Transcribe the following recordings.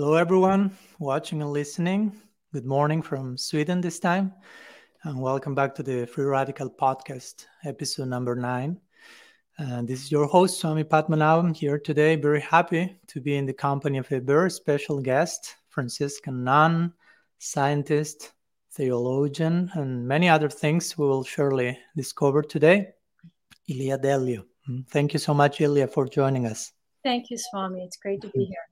Hello, everyone watching and listening. Good morning from Sweden this time. And welcome back to the Free Radical Podcast, episode number nine. And this is your host, Swami Padmanabha, here today. Very happy to be in the company of a very special guest, Franciscan nun, scientist, theologian, and many other things we will surely discover today. Ilia Delio. Mm, thank you so much, Ilia, for joining us. Thank you, Swami. It's great to be here.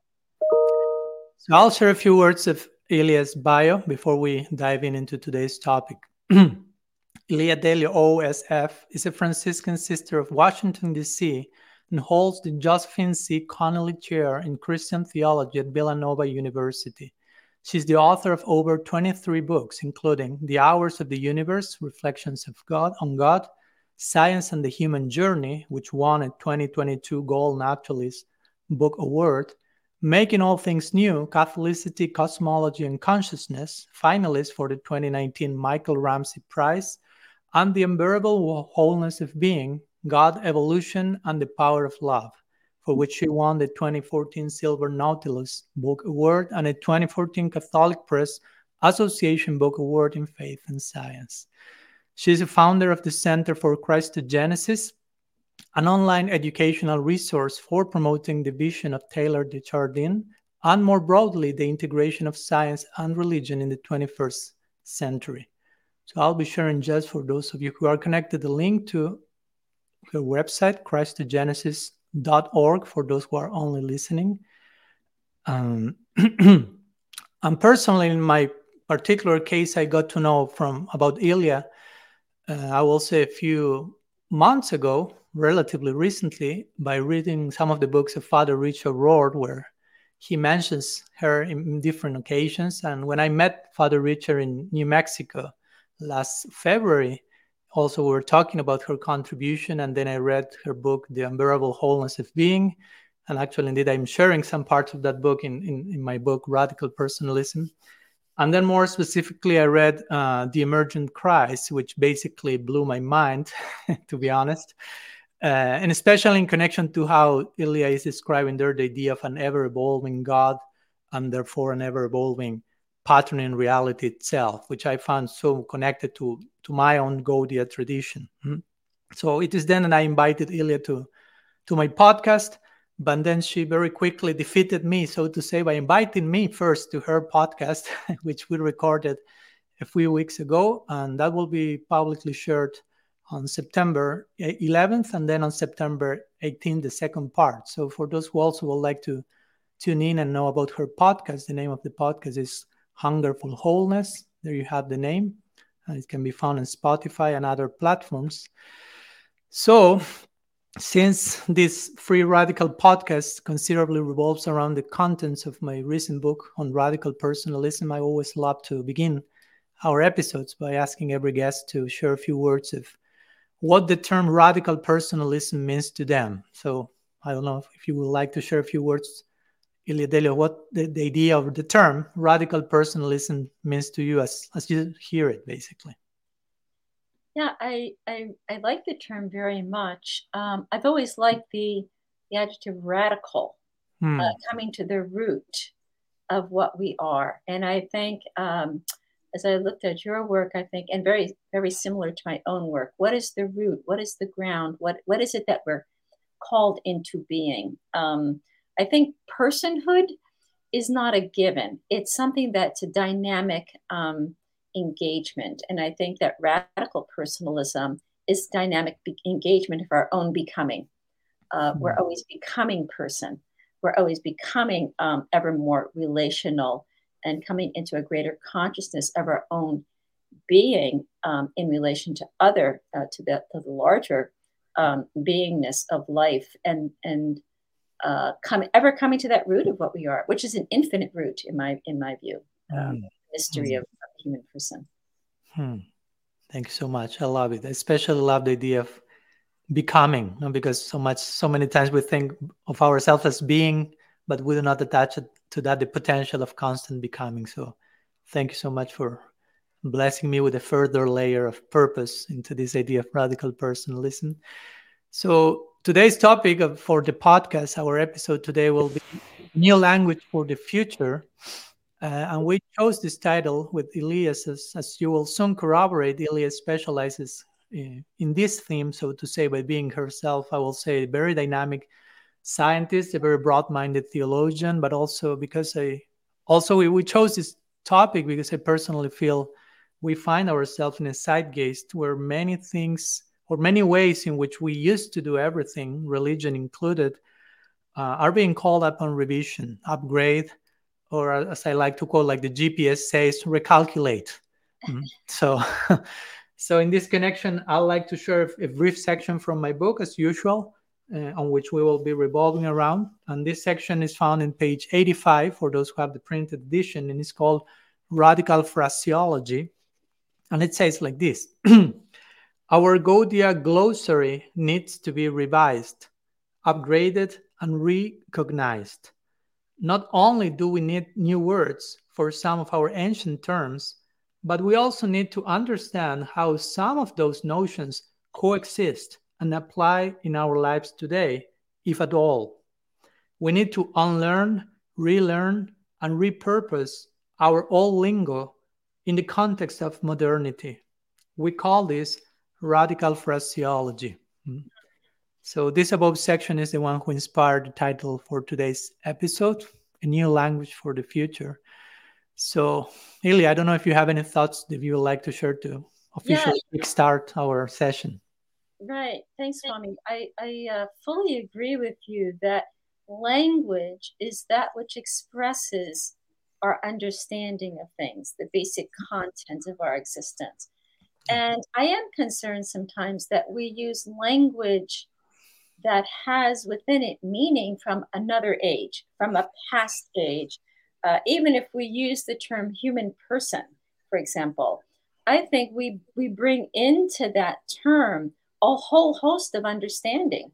So I'll share a few words of Ilia's bio before we dive in into today's topic. Ilia Delio OSF is a Franciscan sister of Washington, D.C., and holds the Josephine C. Connolly Chair in Christian Theology at Villanova University. She's the author of over 23 books, including The Hours of the Universe, Reflections of God on God, Science and the Human Journey, which won a 2022 Gold Nautilus Book Award, Making All Things New Catholicity, Cosmology, and Consciousness, finalist for the 2019 Michael Ramsey Prize, and The Unbearable Wholeness of Being God, Evolution, and the Power of Love, for which she won the 2014 Silver Nautilus Book Award and a 2014 Catholic Press Association Book Award in Faith and Science. She is a founder of the Center for Christogenesis an online educational resource for promoting the vision of Teilhard de Chardin and more broadly the integration of science and religion in the 21st century. So I'll be sharing just for those of you who are connected the link to her website, christogenesis.org, for those who are only listening. Um, and personally, in my particular case, I got to know from about Ilia, uh, I will say a few months ago relatively recently by reading some of the books of Father Richard Rohr, where he mentions her in different occasions. And when I met Father Richard in New Mexico last February, also we were talking about her contribution. And then I read her book, The Unbearable Wholeness of Being. And actually, indeed, I'm sharing some parts of that book in, in, in my book, Radical Personalism. And then, more specifically, I read uh, The Emergent Christ, which basically blew my mind, to be honest uh, and especially in connection to how Ilia is describing there the idea of an ever evolving God and therefore an ever evolving pattern in reality itself, which I found so connected to, to my own Gaudiya tradition. Mm-hmm. So it is then that I invited Ilia to, to my podcast, but then she very quickly defeated me, so to say, by inviting me first to her podcast, which we recorded a few weeks ago, and that will be publicly shared on September eh, 11th and then on September 18th, the second part. So for those who also would like to tune in and know about her podcast, the name of the podcast is Hunger for Wholeness. There you have the name. And it can be found on Spotify and other platforms. So since this free radical podcast considerably revolves around the contents of my recent book on radical personalism, I always love to begin our episodes by asking every guest to share a few words of what the term radical personalism means to them. So I don't know if you would like to share a few words, Ilia what the, the idea of the term radical personalism means to you as, as you hear it, basically. Yeah, I, I, I like the term very much. Um, I've always liked the, the adjective radical, hmm. uh, coming to the root of what we are. And I think um, as I looked at your work, I think, and very, very similar to my own work, what is the root? What is the ground? What, what is it that we're called into being? Um, I think personhood is not a given. It's something that's a dynamic um, engagement. And I think that radical personalism is dynamic be- engagement of our own becoming. Uh, mm-hmm. We're always becoming person. We're always becoming um, ever more relational and coming into a greater consciousness of our own being um, in relation to other uh, to, the, to the larger um, beingness of life and and uh, come, ever coming to that root of what we are which is an infinite root in my in my view. Um, mystery mm. of, of human person. Hmm. thank you so much. I love it. I especially love the idea of becoming because so much so many times we think of ourselves as being but we do not attach it to that the potential of constant becoming. So thank you so much for blessing me with a further layer of purpose into this idea of radical personalism. So today's topic of, for the podcast, our episode today will be New Language for the Future. Uh, and we chose this title with Elias, as, as you will soon corroborate. Elias specializes in, in this theme, so to say, by being herself, I will say, very dynamic scientist, a very broad-minded theologian, but also because I also we, we chose this topic because I personally feel we find ourselves in a zeitgeist where many things or many ways in which we used to do everything, religion included, uh, are being called upon revision, upgrade, or as I like to call, like the GPS says, recalculate. Mm-hmm. So, so in this connection, I'd like to share a brief section from my book, as usual, uh, on which we will be revolving around. And this section is found in page 85 for those who have the printed edition, and it's called Radical Phraseology. And it says like this Our Gaudiya glossary needs to be revised, upgraded, and recognized. Not only do we need new words for some of our ancient terms, but we also need to understand how some of those notions coexist and apply in our lives today, if at all. We need to unlearn, relearn, and repurpose our old lingo in the context of modernity. We call this radical phraseology. Hmm. So, this above section is the one who inspired the title for today's episode A New Language for the Future. So, Ili, I don't know if you have any thoughts that you would like to share to officially yeah. start our session. Right. Thanks, Swami. I, I uh, fully agree with you that language is that which expresses our understanding of things, the basic content of our existence. And I am concerned sometimes that we use language that has within it meaning from another age, from a past age. Uh, even if we use the term human person, for example, I think we, we bring into that term a whole host of understanding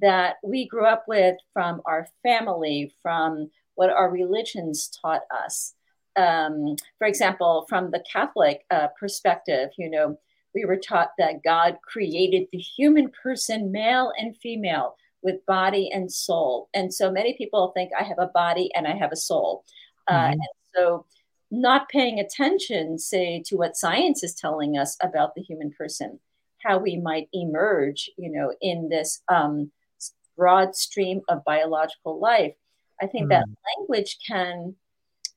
that we grew up with from our family, from what our religions taught us. Um, for example, from the Catholic uh, perspective, you know, we were taught that God created the human person, male and female, with body and soul. And so many people think I have a body and I have a soul. Uh, mm-hmm. Uh, and so, not paying attention, say, to what science is telling us about the human person, how we might emerge, you know, in this um, broad stream of biological life. I think mm-hmm. that language can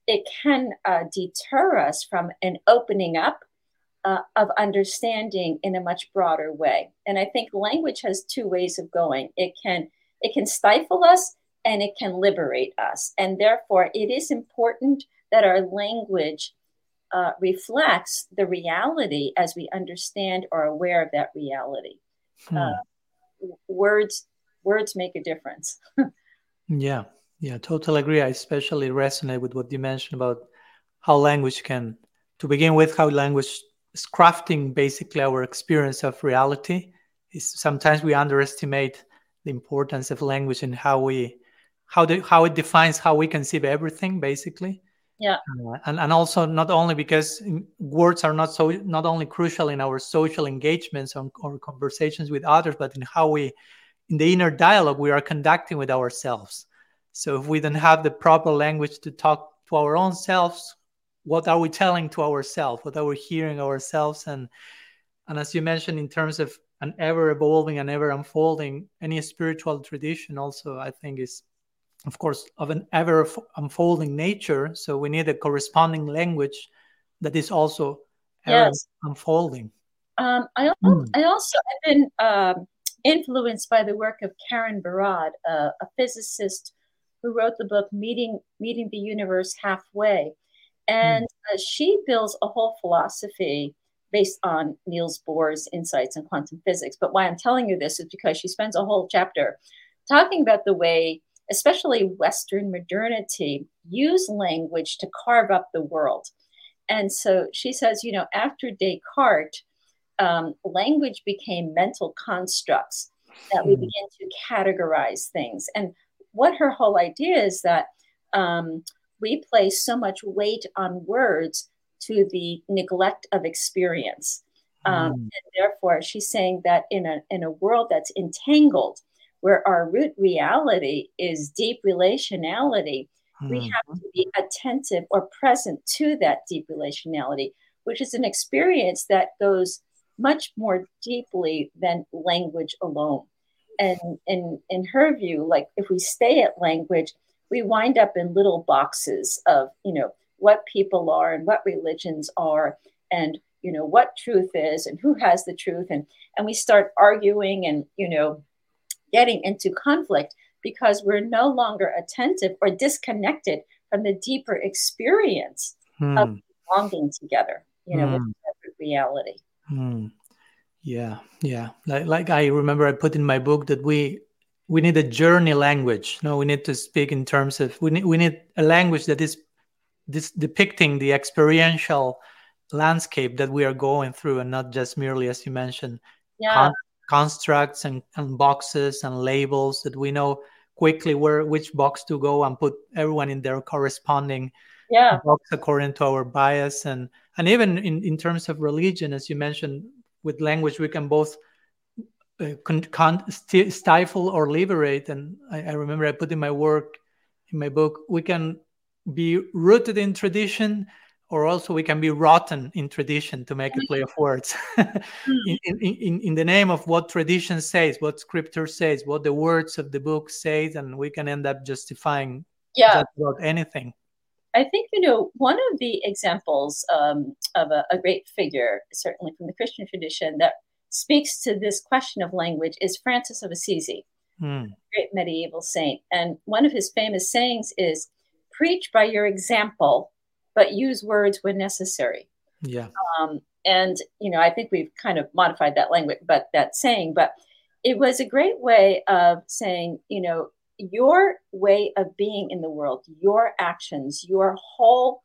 it can uh, deter us from an opening up uh, of understanding in a much broader way. And I think language has two ways of going. It can it can stifle us and it can liberate us. And therefore, it is important that our language uh, reflects the reality as we understand or aware of that reality. Hmm. Uh, words words make a difference. yeah, yeah, totally agree. I especially resonate with what you mentioned about how language can, to begin with, how language is crafting basically our experience of reality. Is sometimes we underestimate the importance of language and how we how the, how it defines how we conceive everything basically yeah. Uh, and, and also not only because words are not so not only crucial in our social engagements or, or conversations with others but in how we in the inner dialogue we are conducting with ourselves. So if we don't have the proper language to talk to our own selves what are we telling to ourselves? What are we hearing ourselves? And and as you mentioned in terms of an ever evolving and ever unfolding any spiritual tradition also i think is of course of an ever unfolding nature so we need a corresponding language that is also ever yes. unfolding um, I, mm. I also have been um, influenced by the work of karen barad uh, a physicist who wrote the book meeting meeting the universe halfway and mm. uh, she builds a whole philosophy based on Niels Bohr's insights in quantum physics. But why I'm telling you this is because she spends a whole chapter talking about the way especially Western modernity, use language to carve up the world. And so she says, you know, after Descartes, um, language became mental constructs that we hmm. begin to categorize things. And what her whole idea is that um, we place so much weight on words to the neglect of experience. Um, mm. And therefore, she's saying that in a, in a world that's entangled, where our root reality is deep relationality, mm-hmm. we have to be attentive or present to that deep relationality, which is an experience that goes much more deeply than language alone. And in, in her view, like if we stay at language, we wind up in little boxes of, you know, what people are and what religions are and you know what truth is and who has the truth and and we start arguing and you know getting into conflict because we're no longer attentive or disconnected from the deeper experience hmm. of belonging together you know hmm. with reality hmm. yeah yeah like, like i remember i put in my book that we we need a journey language no we need to speak in terms of we need we need a language that is this depicting the experiential landscape that we are going through and not just merely as you mentioned yeah. Con- constructs and, and boxes and labels that we know quickly where which box to go and put everyone in their corresponding yeah. box according to our bias and and even in, in terms of religion as you mentioned with language we can both uh, con- con- st- stifle or liberate and I, I remember i put in my work in my book we can be rooted in tradition or also we can be rotten in tradition to make a play of words in, in, in, in, the name of what tradition says what scripture says what the words of the book says and we can end up justifying yeah. just about anything i think you know one of the examples um, of a, a, great figure certainly from the christian tradition that speaks to this question of language is francis of assisi hmm. great medieval saint and one of his famous sayings is preach by your example but use words when necessary. Yeah. Um, and you know, I think we've kind of modified that language, but that saying, but it was a great way of saying, you know, your way of being in the world, your actions, your whole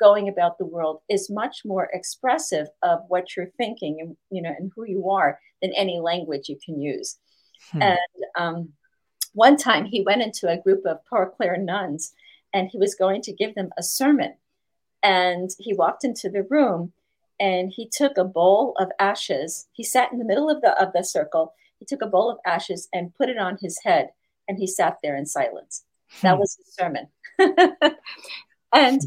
going about the world is much more expressive of what you're thinking and you know and who you are than any language you can use. Hmm. And um, one time he went into a group of Poor Clare nuns and he was going to give them a sermon. And he walked into the room and he took a bowl of ashes. He sat in the middle of the of the circle. He took a bowl of ashes and put it on his head and he sat there in silence. That hmm. was his sermon. and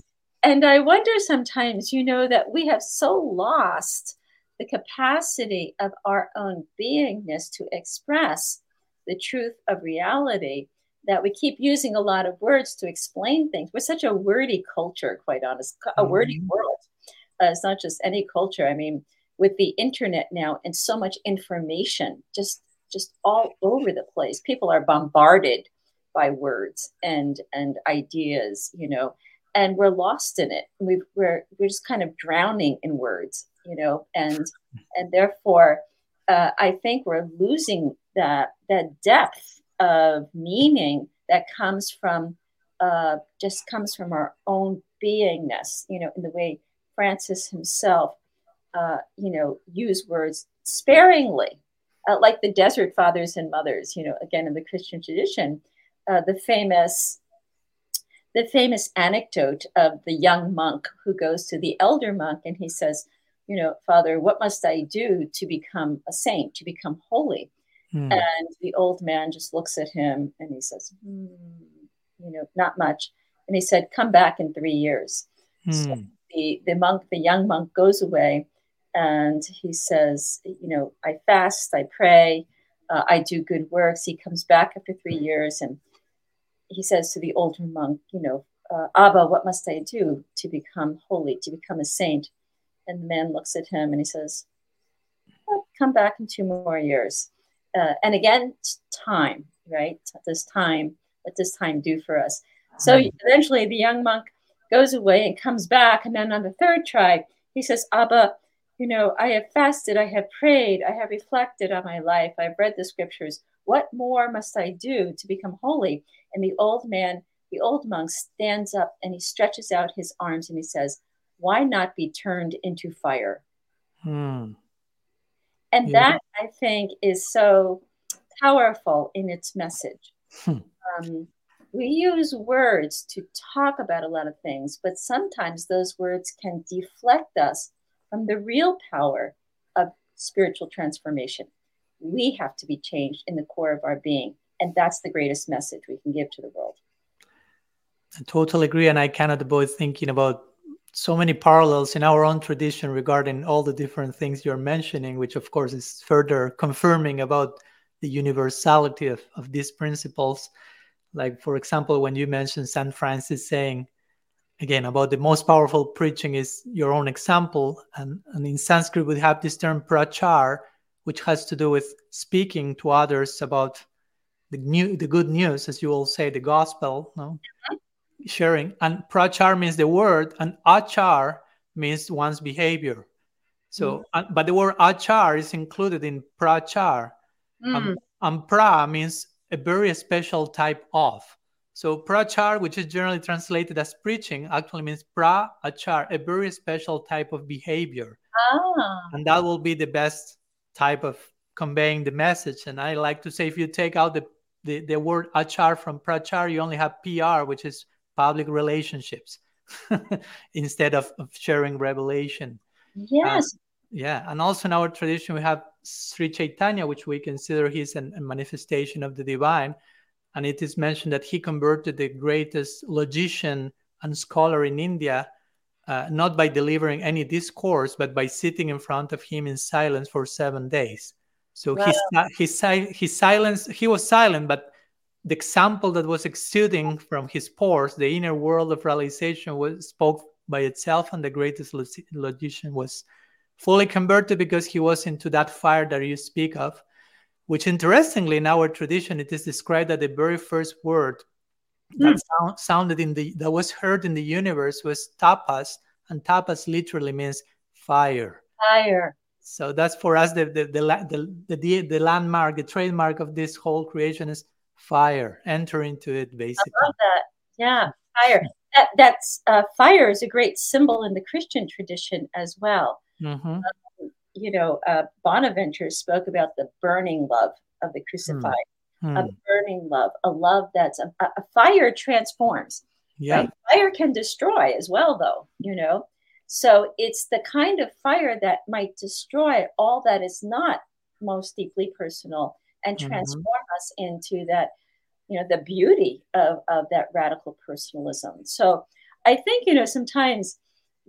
and I wonder sometimes, you know, that we have so lost the capacity of our own beingness to express the truth of reality that we keep using a lot of words to explain things. We're such a wordy culture, quite honest, a mm-hmm. wordy world. Uh, it's not just any culture. I mean, with the internet now and so much information, just just all over the place, people are bombarded by words and and ideas, you know, and we're lost in it. we we're we're just kind of drowning in words, you know, and and therefore, uh, I think we're losing that that depth of meaning that comes from uh, just comes from our own beingness, you know, in the way Francis himself, uh, you know, used words sparingly, uh, like the desert fathers and mothers, you know, again in the Christian tradition, uh, the famous the famous anecdote of the young monk who goes to the elder monk and he says, you know, Father, what must I do to become a saint, to become holy? Mm. And the old man just looks at him and he says, mm, you know, not much. And he said, come back in three years. Mm. So the, the monk, the young monk goes away and he says, you know, I fast, I pray, uh, I do good works. He comes back after three years and he says to the older monk, you know, uh, Abba, what must I do to become holy, to become a saint? And the man looks at him and he says, come back in two more years uh, and again, time, right? This time, what does time do for us? So eventually the young monk goes away and comes back. And then on the third try, he says, Abba, you know, I have fasted, I have prayed, I have reflected on my life, I've read the scriptures. What more must I do to become holy? And the old man, the old monk stands up and he stretches out his arms and he says, Why not be turned into fire? Hmm. And yeah. that I think is so powerful in its message. Hmm. Um, we use words to talk about a lot of things, but sometimes those words can deflect us from the real power of spiritual transformation. We have to be changed in the core of our being. and that's the greatest message we can give to the world. I totally agree, and I cannot avoid thinking about so many parallels in our own tradition regarding all the different things you're mentioning, which of course is further confirming about the universality of, of these principles. Like, for example, when you mentioned St. Francis saying, again, about the most powerful preaching is your own example. And, and in Sanskrit, we have this term prachar, which has to do with speaking to others about the new, the good news, as you all say, the gospel, no? Mm-hmm. Sharing. And prachar means the word, and achar means one's behavior. So, mm. uh, but the word achar is included in prachar. Mm. Um, and pra means a very special type of. So prachar, which is generally translated as preaching, actually means pra achar, a very special type of behavior. Ah. And that will be the best type of conveying the message. And I like to say if you take out the, the, the word achar from prachar, you only have PR, which is public relationships, instead of, of sharing revelation. Yes. Uh, yeah. And also in our tradition, we have Sri Chaitanya, which we consider he's an, a manifestation of the divine. And it is mentioned that he converted the greatest logician and scholar in India, uh, not by delivering any discourse, but by sitting in front of him in silence for seven days. So wow. his, his, his silence, he was silent, but the example that was exuding from his pores, the inner world of realization, was spoke by itself, and the greatest logician was fully converted because he was into that fire that you speak of, which interestingly in our tradition it is described that the very first word that mm. sound, sounded in the that was heard in the universe was tapas, and tapas literally means fire. Fire. So that's for us the the the the, the, the landmark, the trademark of this whole creation is fire. Enter into it, basically. I love that. Yeah, fire. That, that's uh, fire is a great symbol in the Christian tradition as well. Mm-hmm. Um, you know, uh, Bonaventure spoke about the burning love of the crucified, mm-hmm. a burning love, a love that's a, a fire transforms. Yeah. Right? Fire can destroy as well, though, you know. So it's the kind of fire that might destroy all that is not most deeply personal and mm-hmm. transform mm-hmm. us into that, you know, the beauty of, of that radical personalism. So I think, you know, sometimes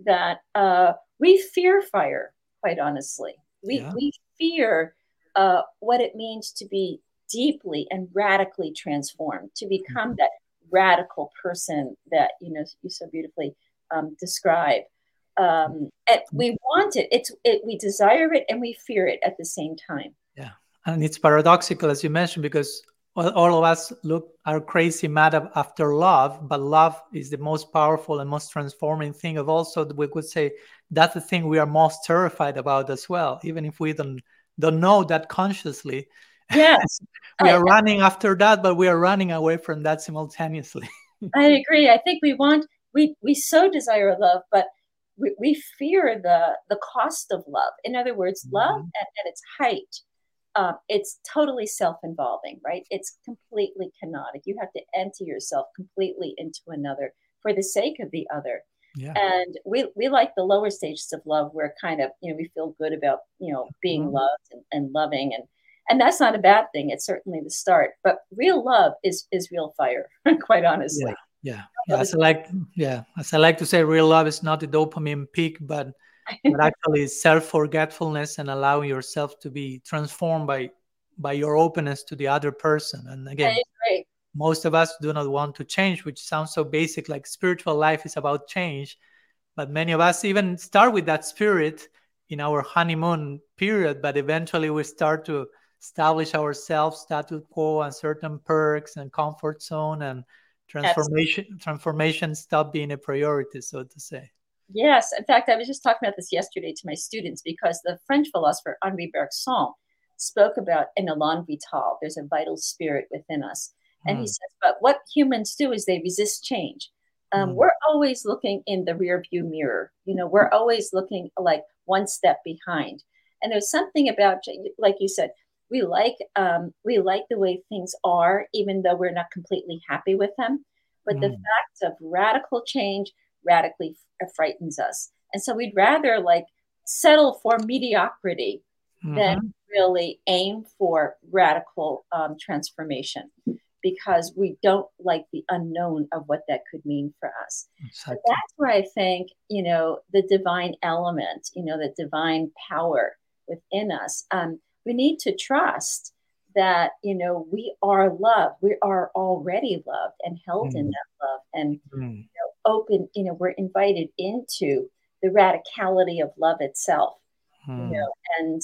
that uh, we fear fire, quite honestly. We, yeah. we fear uh, what it means to be deeply and radically transformed, to become mm-hmm. that radical person that you know you so beautifully um, describe. Um, and we want it. It's it. We desire it and we fear it at the same time. And it's paradoxical as you mentioned because all of us look are crazy mad after love but love is the most powerful and most transforming thing of also we could say that's the thing we are most terrified about as well even if we don't don't know that consciously. Yes. We are running after that but we are running away from that simultaneously. I agree. I think we want we we so desire love but we, we fear the the cost of love. In other words mm-hmm. love at, at its height uh, it's totally self-involving, right? It's completely kenotic. You have to empty yourself completely into another for the sake of the other. Yeah. And we, we like the lower stages of love where kind of, you know, we feel good about, you know, being mm-hmm. loved and, and loving and and that's not a bad thing. It's certainly the start. But real love is is real fire, quite honestly. Yeah. Yeah. yeah. As I like yeah, as I like to say, real love is not the dopamine peak, but but actually self-forgetfulness and allowing yourself to be transformed by by your openness to the other person. And again most of us do not want to change which sounds so basic like spiritual life is about change. But many of us even start with that spirit in our honeymoon period but eventually we start to establish ourselves status quo and certain perks and comfort zone and transformation Absolutely. transformation stop being a priority so to say Yes. In fact, I was just talking about this yesterday to my students because the French philosopher Henri Bergson spoke about an elan vital. There's a vital spirit within us. And he hmm. says, but what humans do is they resist change. Um, mm. We're always looking in the rear view mirror. You know, we're always looking like one step behind. And there's something about, like you said, we like um, we like the way things are, even though we're not completely happy with them. But mm. the hmm. fact of radical change radically frightens us. And so we'd rather like settle for mediocrity mm-hmm. than really aim for radical um, transformation because we don't like the unknown of what that could mean for us. Exactly. that's where I think, you know, the divine element, you know, the divine power within us. Um, we need to trust that, you know, we are loved. We are already loved and held mm. in that love and mm. you know, open, you know, we're invited into the radicality of love itself. Mm. You know, and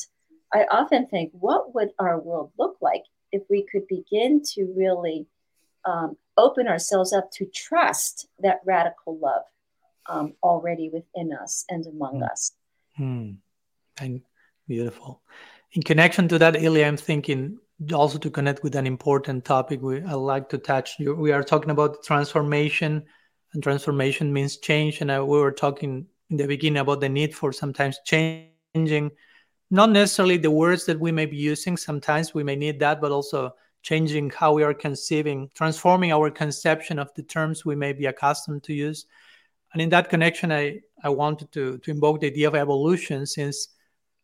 I often think, what would our world look like if we could begin to really um, open ourselves up to trust that radical love um, already within us and among mm. us. Mm. And beautiful. In connection to that, Ilia, I'm thinking also to connect with an important topic we I like to touch. We are talking about transformation, and transformation means change. And I, we were talking in the beginning about the need for sometimes changing not necessarily the words that we may be using. Sometimes we may need that, but also changing how we are conceiving, transforming our conception of the terms we may be accustomed to use. And in that connection, I, I wanted to, to invoke the idea of evolution since uh,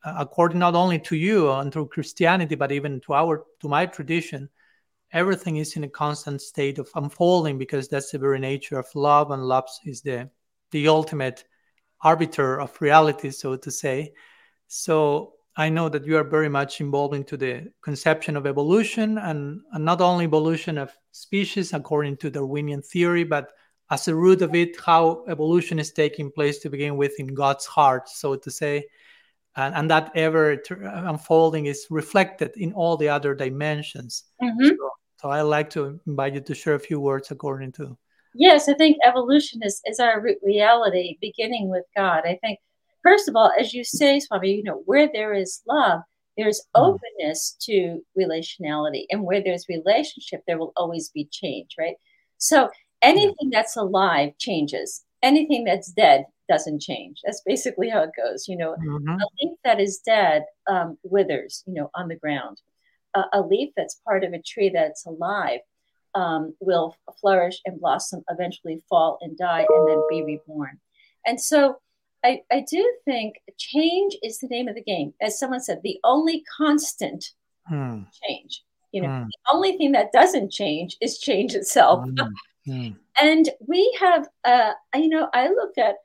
according not only to you and through Christianity, but even to our to my tradition, everything is in a constant state of unfolding because that's the very nature of love, and love is the the ultimate arbiter of reality, so to say. So I know that you are very much involved into the conception of evolution and, and, not only evolution of species according to Darwinian theory, but as a root of it, how evolution is taking place to begin with in God's heart, so to say. And, and that ever unfolding is reflected in all the other dimensions. Mm-hmm. So, so I like to invite you to share a few words according to. Yes, I think evolution is, is our reality, beginning with God. I think first of all, as you say, Swami, you know, where there is love, there's hmm. openness to relationality. And where there's relationship, there will always be change, right? So anything that's alive changes. Anything that's dead doesn't change. That's basically how it goes. You know, mm-hmm. a leaf that is dead um, withers, you know, on the ground. Uh, a leaf that's part of a tree that's alive um, will flourish and blossom, eventually fall and die, and then be reborn. And so I, I do think change is the name of the game. As someone said, the only constant hmm. change. You know, hmm. the only thing that doesn't change is change itself. Hmm. and we have, uh, you know, I look at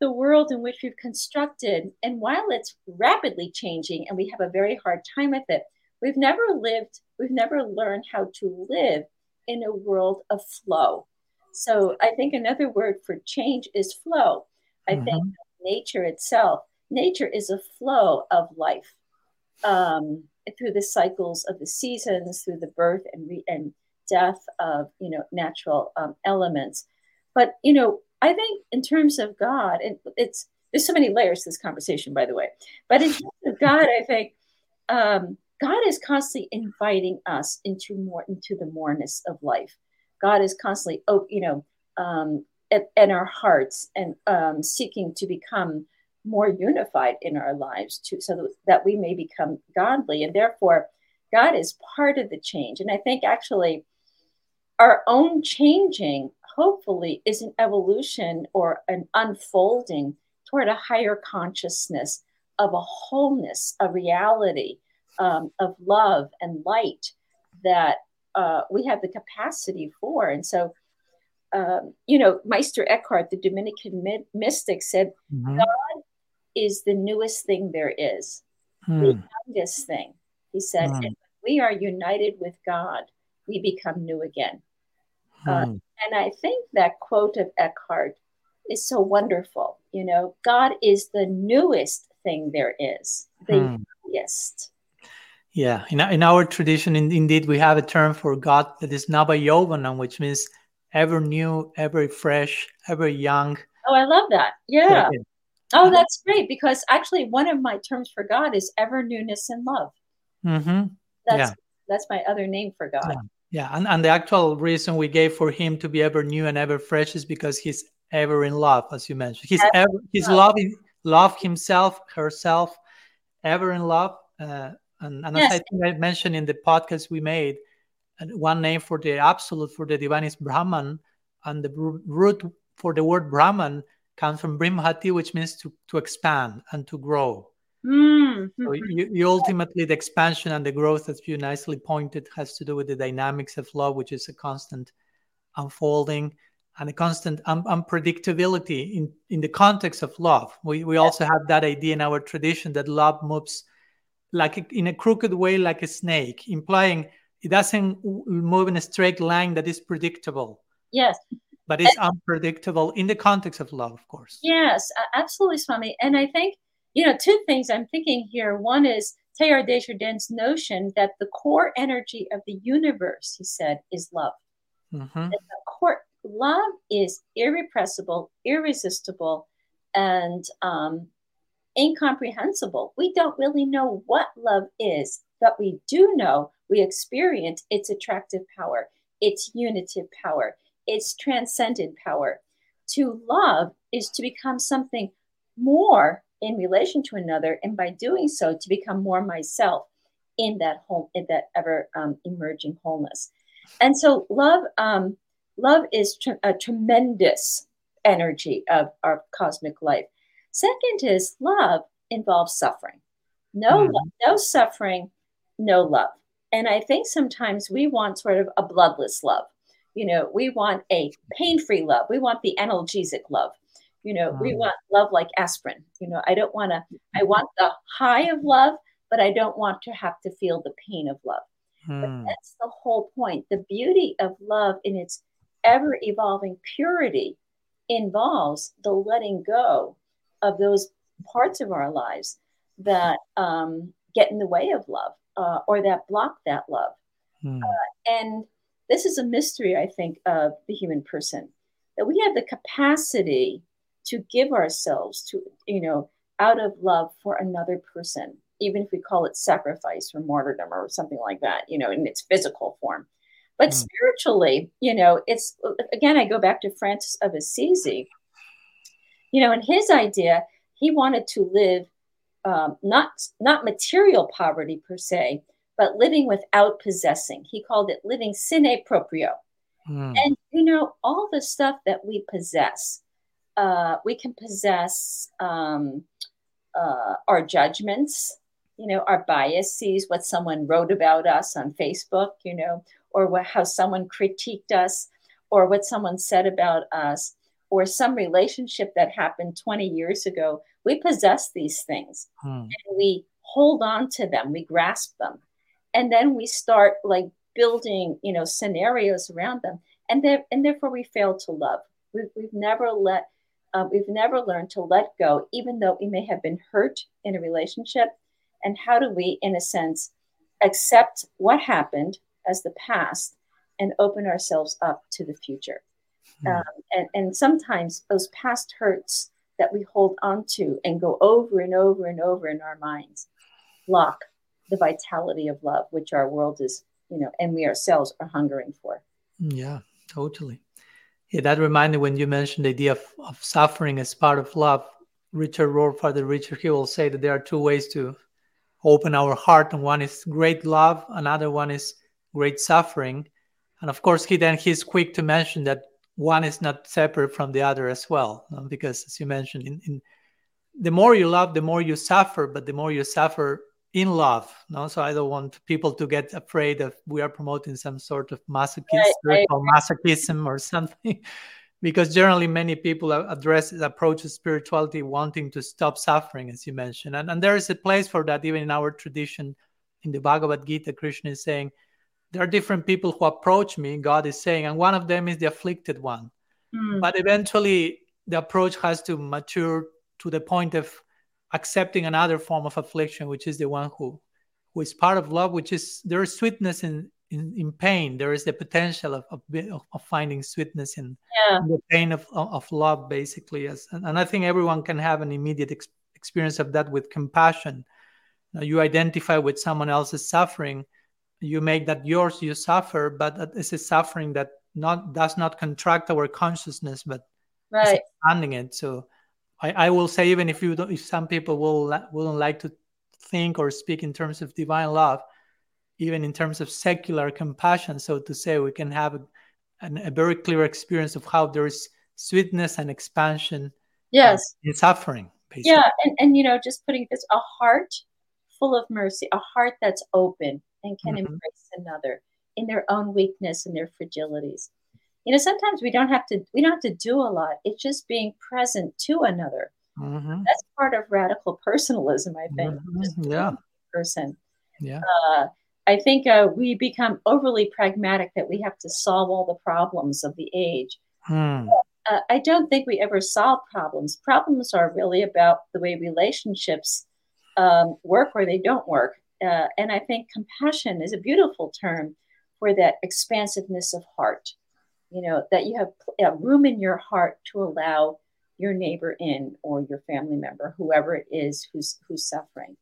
the world in which we've constructed, and while it's rapidly changing and we have a very hard time with it, we've never lived, we've never learned how to live in a world of flow. So I think another word for change is flow. I mm-hmm. think nature itself, nature is a flow of life um, through the cycles of the seasons, through the birth and, re- and death of you know natural um, elements. But you know, I think in terms of God, and it's there's so many layers to this conversation, by the way. But in terms of God, I think um, God is constantly inviting us into more into the moreness of life. God is constantly, oh, you know, um, and our hearts and um, seeking to become more unified in our lives to so that we may become godly. And therefore, God is part of the change. And I think actually our own changing, hopefully, is an evolution or an unfolding toward a higher consciousness of a wholeness, a reality um, of love and light that uh, we have the capacity for. And so um, you know, Meister Eckhart, the Dominican mystic, said, mm-hmm. God is the newest thing there is, mm. the youngest thing. He said, mm. we are united with God, we become new again. Mm. Uh, and I think that quote of Eckhart is so wonderful. You know, God is the newest thing there is, the mm. youngest. Yeah, in, in our tradition, in, indeed, we have a term for God that is Nava Yovanam, which means ever new, ever fresh, ever young. Oh, I love that. Yeah. Oh, that's great because actually one of my terms for God is ever newness and love. Mm-hmm. That's yeah. that's my other name for God. Yeah. Yeah. And, and the actual reason we gave for him to be ever new and ever fresh is because he's ever in love, as you mentioned. He's ever, ever he's love. loving love himself, herself, ever in love. Uh, and, and yes. as I think I mentioned in the podcast we made, one name for the absolute for the divine is Brahman, and the root for the word Brahman comes from Brimhati, which means to, to expand and to grow. Mm-hmm. So you, you, ultimately the expansion and the growth, as you nicely pointed, has to do with the dynamics of love, which is a constant unfolding and a constant un- unpredictability in, in the context of love. We, we also have that idea in our tradition that love moves like a, in a crooked way, like a snake, implying it doesn't move in a straight line that is predictable. Yes. But it's and, unpredictable in the context of love, of course. Yes, absolutely, Swami. And I think, you know, two things I'm thinking here. One is Teilhard de Chardin's notion that the core energy of the universe, he said, is love. Mm-hmm. the core love is irrepressible, irresistible, and um, incomprehensible. We don't really know what love is, but we do know we experience its attractive power, its unitive power, its transcendent power. To love is to become something more in relation to another, and by doing so, to become more myself in that whole, in that ever um, emerging wholeness. And so, love, um, love is tr- a tremendous energy of our cosmic life. Second is love involves suffering. No, mm. no suffering, no love. And I think sometimes we want sort of a bloodless love. You know, we want a pain-free love. We want the analgesic love. You know, we want love like aspirin. You know, I don't want to. I want the high of love, but I don't want to have to feel the pain of love. But hmm. that's the whole point. The beauty of love in its ever evolving purity involves the letting go of those parts of our lives that um, get in the way of love uh, or that block that love. Hmm. Uh, and this is a mystery, I think, of the human person that we have the capacity to give ourselves to, you know, out of love for another person, even if we call it sacrifice or martyrdom or something like that, you know, in its physical form. But hmm. spiritually, you know, it's again, I go back to Francis of Assisi you know, in his idea, he wanted to live um, not not material poverty per se, but living without possessing. He called it living sine proprio. Mm. And you know, all the stuff that we possess, uh, we can possess um, uh, our judgments, you know, our biases, what someone wrote about us on Facebook, you know, or what, how someone critiqued us, or what someone said about us or some relationship that happened 20 years ago, we possess these things hmm. and we hold on to them, we grasp them. And then we start like building, you know, scenarios around them. And, there, and therefore we fail to love. We've, we've never let, uh, we've never learned to let go, even though we may have been hurt in a relationship. And how do we, in a sense, accept what happened as the past and open ourselves up to the future? Mm. Um, and, and sometimes those past hurts that we hold on to and go over and over and over in our minds block the vitality of love, which our world is, you know, and we ourselves are hungering for. Yeah, totally. Yeah, that reminded me when you mentioned the idea of, of suffering as part of love. Richard Rohr, Father Richard, he will say that there are two ways to open our heart, and one is great love, another one is great suffering. And of course, he then he's quick to mention that one is not separate from the other as well because as you mentioned in, in, the more you love the more you suffer but the more you suffer in love no so i don't want people to get afraid of we are promoting some sort of masochism right, masochism or something because generally many people address approach spirituality wanting to stop suffering as you mentioned and, and there is a place for that even in our tradition in the bhagavad gita krishna is saying there are different people who approach me, God is saying, and one of them is the afflicted one. Mm. But eventually, the approach has to mature to the point of accepting another form of affliction, which is the one who, who is part of love, which is there is sweetness in, in, in pain. There is the potential of, of, of finding sweetness in, yeah. in, the pain of, of love, basically. As, and, I think everyone can have an immediate ex- experience of that with compassion. Now, you identify with someone else's suffering you make that yours you suffer but it's a suffering that not does not contract our consciousness but right expanding it so I, I will say even if you don't if some people will wouldn't like to think or speak in terms of divine love even in terms of secular compassion so to say we can have a, an, a very clear experience of how there is sweetness and expansion yes in suffering Basically. Yeah, and, and you know, just putting this a heart full of mercy, a heart that's open and can mm-hmm. embrace another in their own weakness and their fragilities. You know, sometimes we don't have to we don't have to do a lot. It's just being present to another. Mm-hmm. That's part of radical personalism, I think. Mm-hmm. Yeah. Person. Yeah. Uh, I think uh, we become overly pragmatic that we have to solve all the problems of the age. Hmm. Uh, I don't think we ever solve problems. Problems are really about the way relationships um, work or they don't work. Uh, and I think compassion is a beautiful term for that expansiveness of heart. You know, that you have room in your heart to allow your neighbor in or your family member, whoever it is who's who's suffering.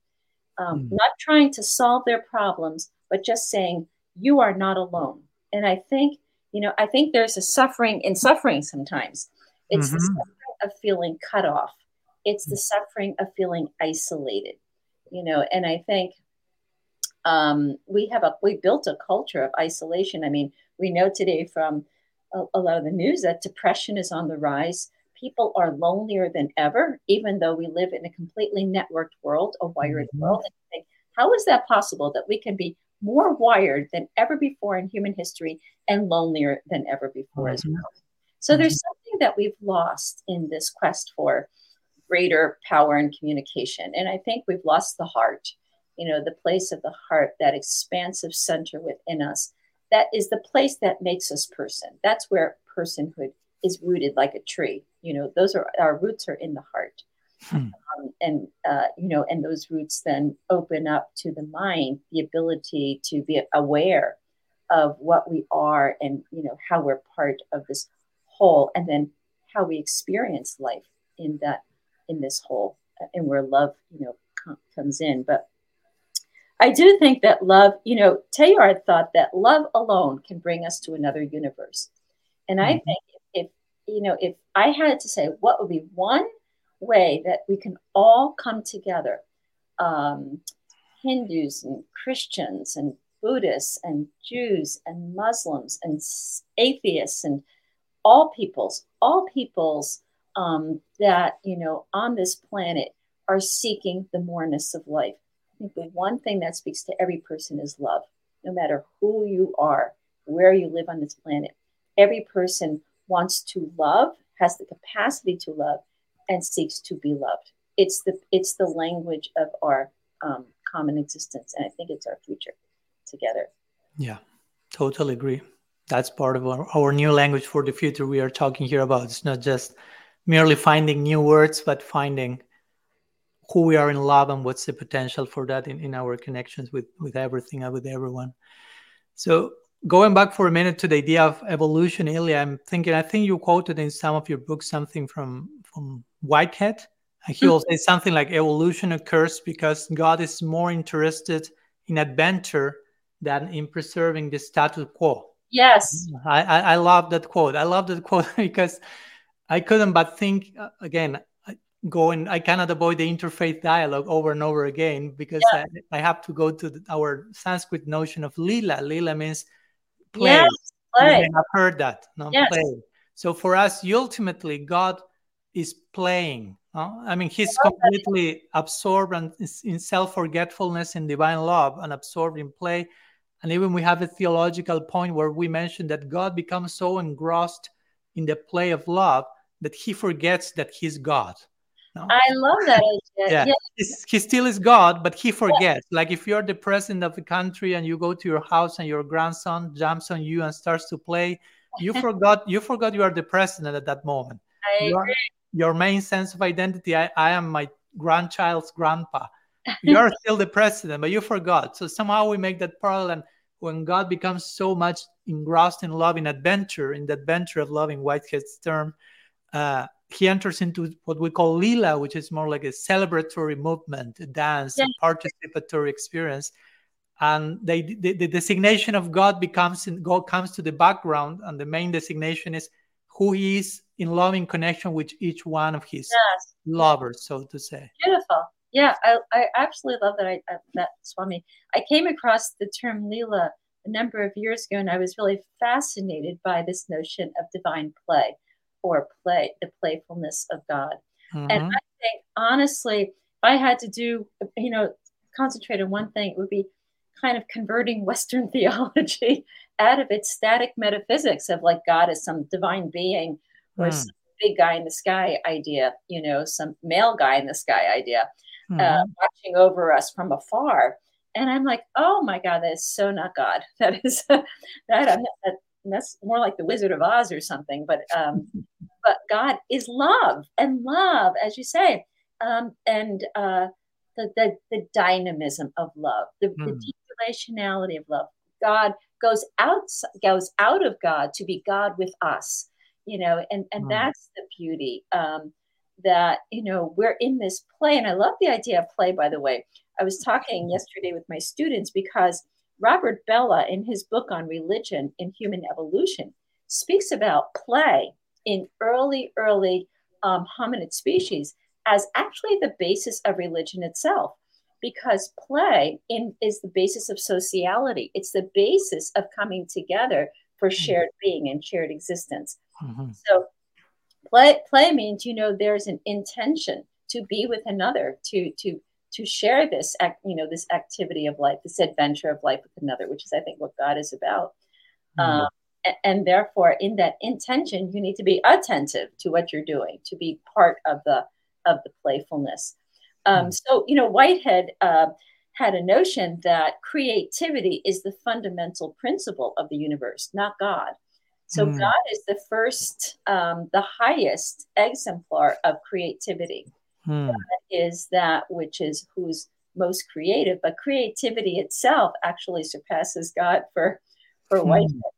Um, mm. Not trying to solve their problems, but just saying you are not alone. And I think, you know, I think there's a suffering in suffering sometimes. It's mm-hmm. the suffering of feeling cut off. It's the suffering of feeling isolated. You know, and I think um, we have a we built a culture of isolation. I mean, we know today from a, a lot of the news that depression is on the rise people are lonelier than ever, even though we live in a completely networked world, a wired mm-hmm. world. And think, how is that possible that we can be more wired than ever before in human history and lonelier than ever before mm-hmm. as well? So mm-hmm. there's something that we've lost in this quest for greater power and communication. And I think we've lost the heart, you know, the place of the heart, that expansive center within us. That is the place that makes us person. That's where personhood is rooted like a tree. You know, those are our roots are in the heart. Hmm. Um, and uh, you know, and those roots then open up to the mind the ability to be aware of what we are and you know how we're part of this whole, and then how we experience life in that in this whole, and where love you know com- comes in. But I do think that love, you know, Teilhard thought that love alone can bring us to another universe. And I mm-hmm. think you know, if I had to say what would be one way that we can all come together, um, Hindus and Christians and Buddhists and Jews and Muslims and atheists and all peoples, all peoples um, that, you know, on this planet are seeking the moreness of life. I think the one thing that speaks to every person is love, no matter who you are, where you live on this planet. Every person wants to love, has the capacity to love, and seeks to be loved. It's the it's the language of our um, common existence, and I think it's our future together. Yeah, totally agree. That's part of our, our new language for the future we are talking here about. It's not just merely finding new words, but finding who we are in love and what's the potential for that in, in our connections with with everything and with everyone. So going back for a minute to the idea of evolution, Ilia, I'm thinking. I think you quoted in some of your books something from from Whitehead. And he will say something like evolution occurs because God is more interested in adventure than in preserving the status quo. Yes, I, I, I love that quote. I love that quote because I couldn't but think uh, again. Going, I cannot avoid the interfaith dialogue over and over again because yeah. I, I, have to go to the, our Sanskrit notion of lila. Lila means play. Yes, play. I've heard that. No, yes. play. So for us, ultimately, God is playing. I mean, He's completely absorbed in self-forgetfulness in divine love and absorbed in play. And even we have a theological point where we mention that God becomes so engrossed in the play of love that He forgets that He's God. No? I love that idea. Yeah, he still is God, but he forgets. Yeah. Like if you're the president of the country and you go to your house and your grandson jumps on you and starts to play, you forgot you forgot you are the president at that moment. I your, agree. your main sense of identity, I, I am my grandchild's grandpa. You're still the president, but you forgot. So somehow we make that parallel. And when God becomes so much engrossed in love, in adventure, in the adventure of loving Whitehead's term, uh, he enters into what we call lila, which is more like a celebratory movement, a dance, yeah. a participatory experience. And they, the, the, designation of God becomes God comes to the background, and the main designation is who He is in loving connection with each one of His yes. lovers, so to say. Beautiful. Yeah, I, I absolutely love that. I, I, that Swami. I came across the term lila a number of years ago, and I was really fascinated by this notion of divine play or play, the playfulness of God. Mm-hmm. And I think honestly, if I had to do, you know, concentrate on one thing, it would be kind of converting Western theology out of its static metaphysics of like God as some divine being or mm. some big guy in the sky idea, you know, some male guy in the sky idea, mm. uh, hmm. watching over us from afar. And I'm like, oh my God, that is so not God. That is that, that that's more like the Wizard of Oz or something. But um, but God is love, and love, as you say, um, and uh, the, the the dynamism of love, the, mm. the hmm. relationality of love. God goes out goes out of God to be God with us, you know, and and mm. that's the beauty. Um, that you know we're in this play, and I love the idea of play. By the way, I was talking yesterday with my students because Robert Bellah, in his book on religion and human evolution, speaks about play in early, early um, hominid species as actually the basis of religion itself because play in, is the basis of sociality. It's the basis of coming together for mm-hmm. shared being and shared existence. Mm-hmm. So play play means you know there's an intention to be with another, to to to share this you know this activity of life, this adventure of life with another, which is I think what God is about. Mm-hmm. Um, and, and therefore, in that intention, you need to be attentive to what you're doing, to be part of the of the playfulness. Um, hmm. so, you know, Whitehead uh, had a notion that creativity is the fundamental principle of the universe, not God. So, mm. God is the first, um, the highest exemplar of creativity. Mm. is that which is who's most creative, but creativity itself actually surpasses God for for mm. Whitehead,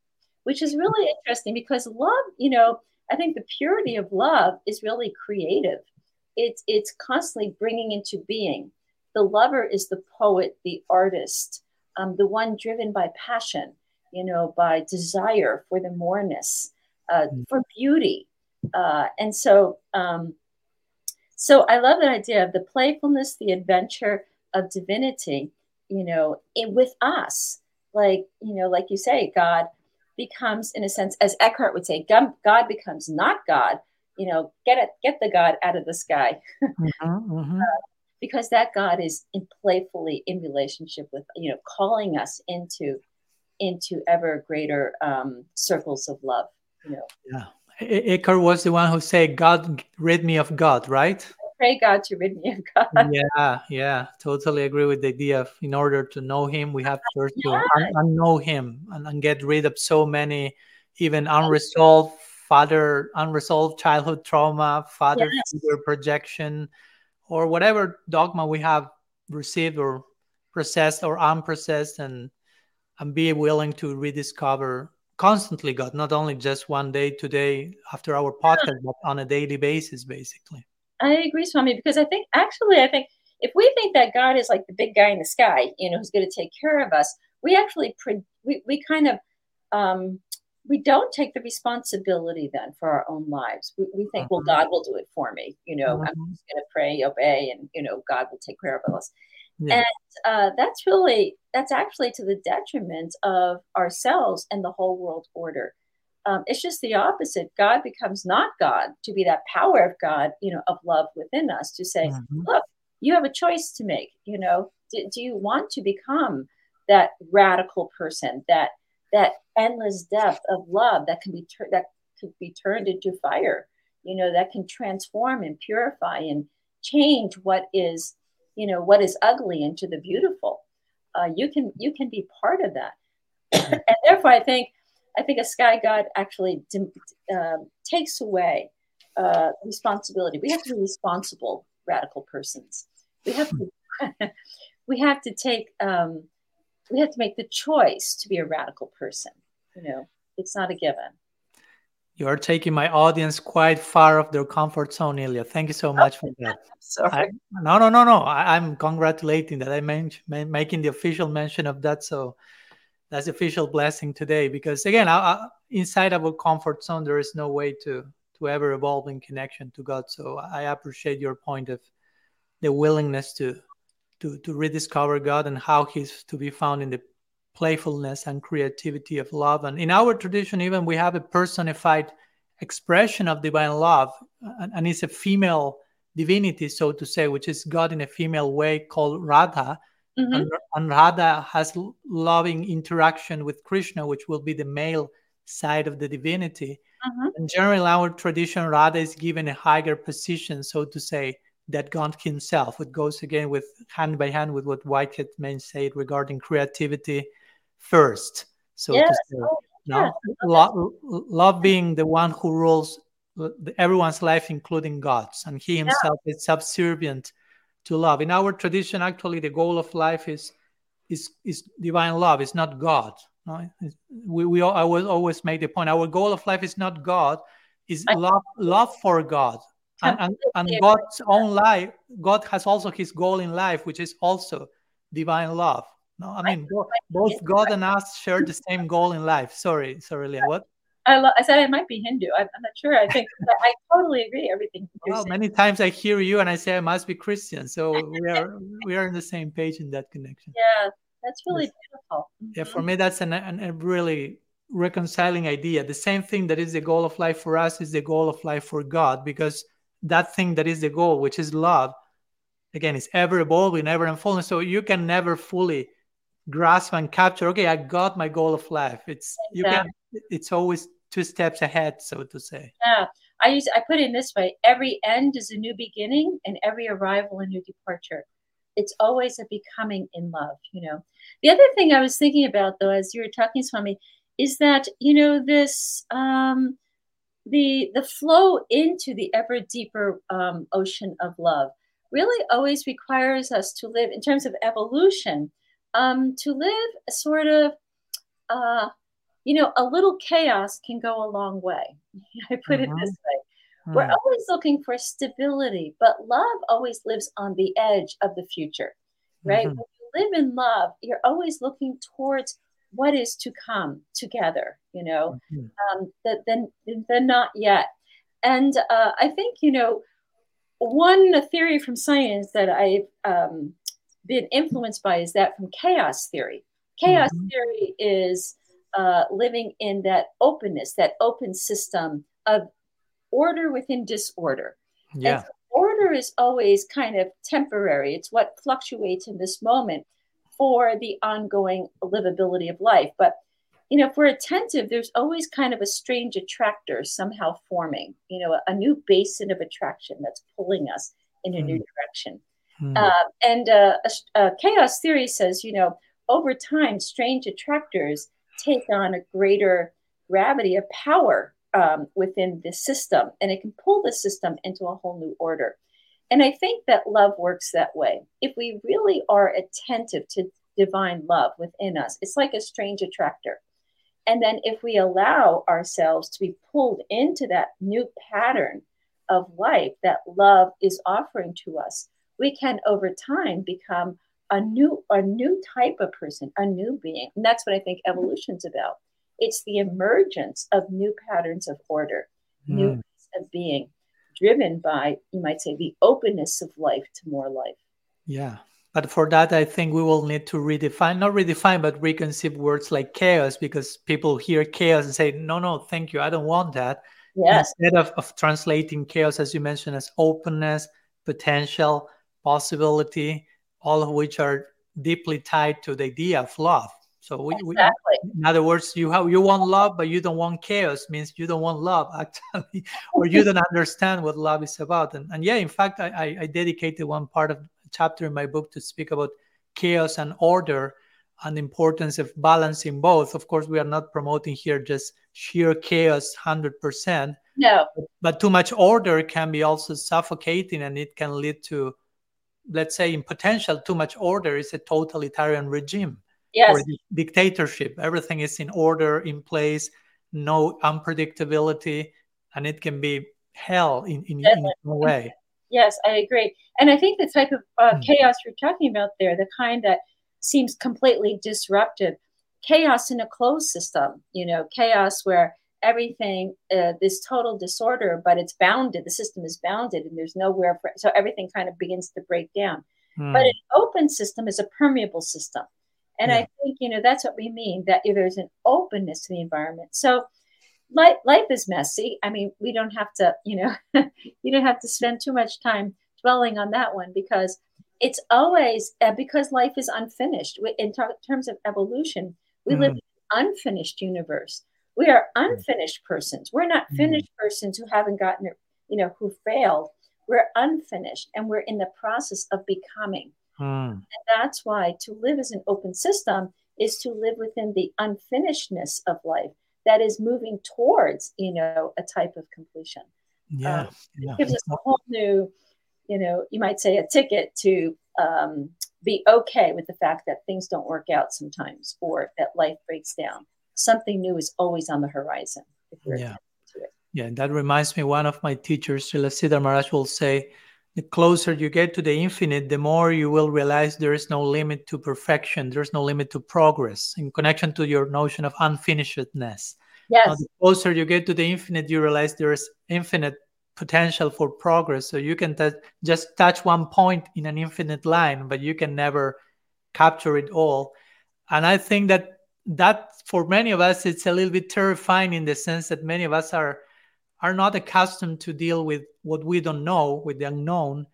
which is really interesting because love, you know, I think the purity of love is really creative it's it's constantly bringing into being. The lover is the poet, the artist, um, the one driven by passion, you know, by desire for the moreness, uh, mm. for beauty, uh, and so um, so I love that idea of the playfulness, the adventure of divinity, you know, in, with us. Like you know, like you say, God becomes, in a sense, as Eckhart would say, God becomes not God, you know, get it, get the God out of the sky. mm-hmm, mm-hmm. Uh, because that God is in playfully in relationship with, you know, calling us into into ever greater um, circles of love. You know. Yeah. Eckhart was the one who said, "God, rid me of God," right? pray God to rid me of God. Yeah, yeah, totally agree with the idea of in order to know Him, we have first yeah. to un- unknow Him and, and, get rid of so many even unresolved father unresolved childhood trauma, father yes. projection, or whatever dogma we have received or processed or unprocessed, and and be willing to rediscover constantly God, not only just one day today after our podcast, yeah. but on a daily basis, basically. I agree, Swami, because I think actually, I think if we think that God is like the big guy in the sky, you know, who's going to take care of us, we actually pre- we we kind of um, we don't take the responsibility then for our own lives. We, we think, well, mm-hmm. God will do it for me. You know, mm-hmm. I'm just going to pray, obey, and you know, God will take care of us. Yeah. And uh, that's really that's actually to the detriment of ourselves and the whole world order. Um, it's just the opposite. God becomes not God to be that power of God, you know, of love within us to say, mm-hmm. look, you have a choice to make. You know, do, do you want to become that radical person, that that endless depth of love that can be tur- that could be turned into fire you know that can transform and purify and change what is you know what is ugly into the beautiful uh, you can you can be part of that and therefore i think i think a sky god actually uh, takes away uh, responsibility we have to be responsible radical persons we have to we have to take um, we have to make the choice to be a radical person. You know, it's not a given. You're taking my audience quite far off their comfort zone, Ilia. Thank you so much for that. Sorry. I, no, no, no, no. I, am congratulating that I am making the official mention of that. So that's official blessing today. Because again, I, I, inside of a comfort zone, there is no way to to ever evolve in connection to God. So I appreciate your point of the willingness to to, to rediscover God and how He's to be found in the playfulness and creativity of love. And in our tradition, even we have a personified expression of divine love, and, it's a female divinity, so to say, which is God in a female way called Radha. Mm-hmm. And, and, Radha has loving interaction with Krishna, which will be the male side of the divinity. Mm-hmm. And generally, in our tradition, Radha is given a higher position, so to say, that God Himself. It goes again with hand by hand with what Whitehead may say regarding creativity first. So yes. to say, oh, no, love, love being the one who rules uh, everyone's life, including God's, and He Himself yeah. is subservient to love. In our tradition, actually, the goal of life is is is divine love. It's not God. No? We we always always make the point. Our goal of life is not God. Is love love for God. And, and, and God's own life, God has also his goal in life, which is also divine love. No, I mean, both God and us share the same goal in life. Sorry, sorry, Leah. What? I, lo- I said I might be Hindu. I'm, I'm not sure. I think I totally agree. Everything. Well, many times I hear you and I say I must be Christian. So we are we are on the same page in that connection. Yeah, that's really yes. beautiful. Mm-hmm. Yeah, for me that's an, an, a really reconciling idea. The same thing that is the goal of life for us is the goal of life for God because that thing that is the goal, which is love, again, is ever evolving, ever unfolding. So you can never fully grasp and capture okay i got my goal of life. It's you can it's always two steps ahead so to say. Yeah. I use i put it in this way every end is a new beginning and every arrival a new departure. It's always a becoming in love you know. The other thing i was thinking about though as you were talking swami is that you know this um the the flow into the ever deeper um, ocean of love really always requires us to live in terms of evolution um, to live a sort of, uh, you know, a little chaos can go a long way. I put mm-hmm. it this way. Mm-hmm. We're always looking for stability, but love always lives on the edge of the future, right? Mm-hmm. When you live in love, you're always looking towards what is to come together, you know, mm-hmm. um, the, the, the not yet. And uh, I think, you know, one theory from science that I've um, been influenced by is that from chaos theory. Chaos mm-hmm. theory is uh, living in that openness, that open system of order within disorder. Yeah. order is always kind of temporary. It's what fluctuates in this moment for the ongoing livability of life. But you know, if we're attentive, there's always kind of a strange attractor somehow forming, you know, a, a new basin of attraction that's pulling us in a mm. new direction. Mm. Uh, and uh, chaos theory says, you know, over time, strange attractors take on a greater gravity of power um, within the system, and it can pull the system into a whole new order. And I think that love works that way. If we really are attentive to divine love within us, it's like a strange attractor. And then if we allow ourselves to be pulled into that new pattern of life that love is offering to us, we can over time become a new a new type of person a new being. And that's what i think evolution's about. It's the emergence of new patterns of order mm. new ways of being driven by you might say the openness of life to more life. Yeah. But for that i think we will need to redefine not redefine but reconceive words like chaos because people hear chaos and say no no thank you i don't want that. Yes. instead of, of translating chaos as you mentioned as openness potential possibility, all of which are deeply tied to the idea of love. So we, exactly. we, in other words, you have you want love, but you don't want chaos. Means you don't want love actually, or you don't understand what love is about. And, and yeah, in fact, I, I dedicated one part of chapter in my book to speak about chaos and order and the importance of balancing both. Of course, we are not promoting here just sheer chaos, hundred percent. No, but too much order can be also suffocating, and it can lead to let's say in potential too much order is a totalitarian regime yes. or dictatorship everything is in order in place no unpredictability and it can be hell in, in, in a way yes i agree and i think the type of uh, mm. chaos you're talking about there the kind that seems completely disruptive chaos in a closed system you know chaos where everything uh, this total disorder but it's bounded the system is bounded and there's nowhere for so everything kind of begins to break down mm. but an open system is a permeable system and yeah. i think you know that's what we mean that there's an openness to the environment so life, life is messy. I mean, we don't have to, you know, you don't have to spend too much time dwelling on that one because it's always uh, because life is unfinished. In ter- terms of evolution, we mm. live in an unfinished universe. We are unfinished persons. We're not mm. finished mm. persons who haven't gotten it, you know, who failed. We're unfinished and we're in the process of becoming. Mm. And that's why to live as an open system is to live within the unfinishedness of life that is moving towards, you know, a type of completion. Yeah. Um, yeah. It gives us a whole new, you know, you might say a ticket to um, be okay with the fact that things don't work out sometimes or that life breaks down. Something new is always on the horizon. yeah. Yeah, that reminds me. One of my teachers, Srila Maharaj, will say, the closer you get to the infinite, the more you will realize there is no limit to perfection. There's no limit to progress in connection to your notion of unfinishedness. Yes. Now, the closer you get to the infinite, you realize there is infinite potential for progress. So you can t- just touch one point in an infinite line, but you can never capture it all. And I think that that for many of us, it's a little bit terrifying in the sense that many of us are are not accustomed to deal with what we don't know, with the unknown.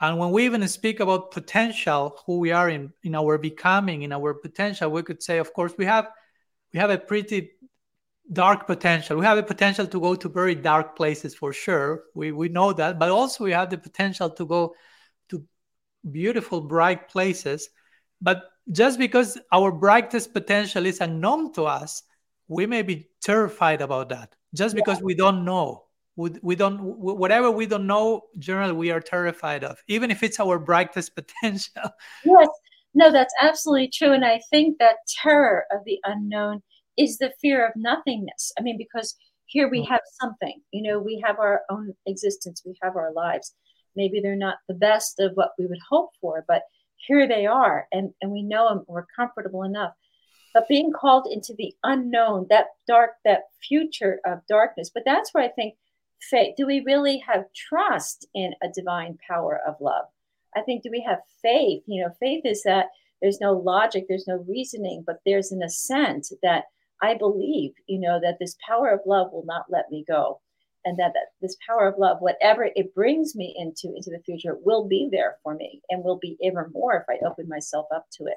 And when we even speak about potential, who we are in, in our becoming, in our potential, we could say, of course, we have we have a pretty dark potential. We have a potential to go to very dark places for sure. We we know that, but also we have the potential to go to beautiful, bright places. But just because our brightest potential is unknown to us, we may be terrified about that. Just because yeah. we don't know. We, we don't whatever we don't know generally we are terrified of even if it's our brightest potential. Yes. No that's absolutely true. And i think that terror of the unknown is the fear of nothingness. I mean because here we mm. have something you know we have our own existence we have our lives. Maybe they're not the best of what we would hope for but here they are and and we know them we're comfortable enough but being called into the unknown, that dark, that future of darkness. But that's where I think faith. Do we really have trust in a divine power of love? I think do we have faith? You know, faith is that there's no logic, there's no reasoning, but there's an assent that I believe, you know, that this power of love will not let me go. And that, that this power of love, whatever it brings me into into the future, will be there for me and will be ever more if I open myself up to it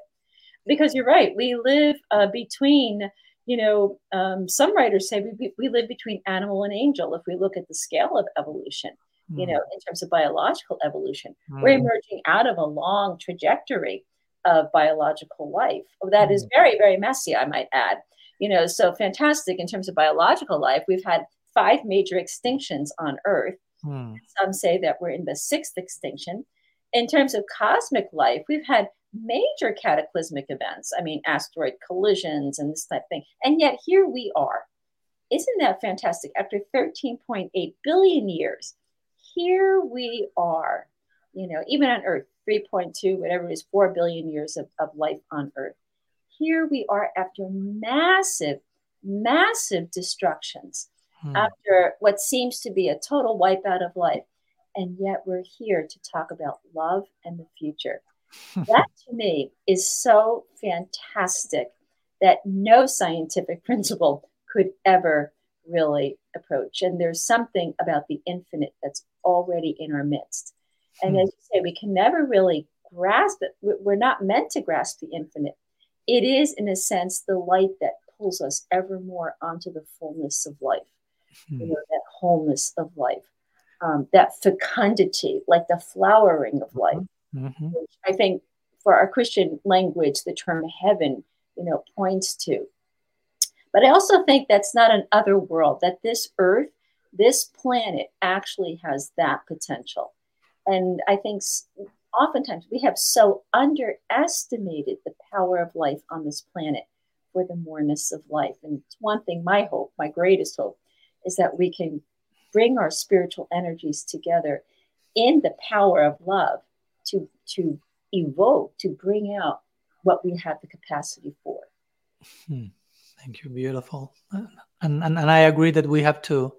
because you're right. We live uh, between, you know, um, some writers say we, we live between animal and angel if we look at the scale of evolution, you hmm. know, in terms of biological evolution. Mm. We're emerging out of a long trajectory of biological life that mm. is hmm. very, very messy, I might add. You know, so fantastic in terms of biological life. We've had five major extinctions on Earth. Hmm. Some say that we're in the sixth extinction. In terms of cosmic life, we've had major cataclysmic events. I mean, asteroid collisions and this type of thing. And yet here we are. Isn't that fantastic? After 13.8 billion years, here we are, you know, even on Earth, 3.2, whatever it is, 4 billion years of, of life on Earth. Here we are after massive, massive destructions, hmm. after what seems to be a total wipeout of life. And yet we're here to talk about love and the future that to me is so fantastic that no scientific principle could ever really approach. And there's something about the infinite that's already in our midst. And hmm. as you say, we can never really grasp it. We're not meant to grasp the infinite. It is, in a sense, the light that pulls us ever more onto the fullness of life. You know, that wholeness of life, um, that fecundity, like the flowering of life. Mm-hmm. I think for our Christian language, the term heaven, you know, points to. But I also think that's not an other world, that this earth, this planet actually has that potential. And I think oftentimes we have so underestimated the power of life on this planet for the moreness of life. And it's one thing, my hope, my greatest hope, is that we can bring our spiritual energies together in the power of love to to evoke to bring out what we have the capacity for. Hmm. thank you. Beautiful. And, and and i agree that we have to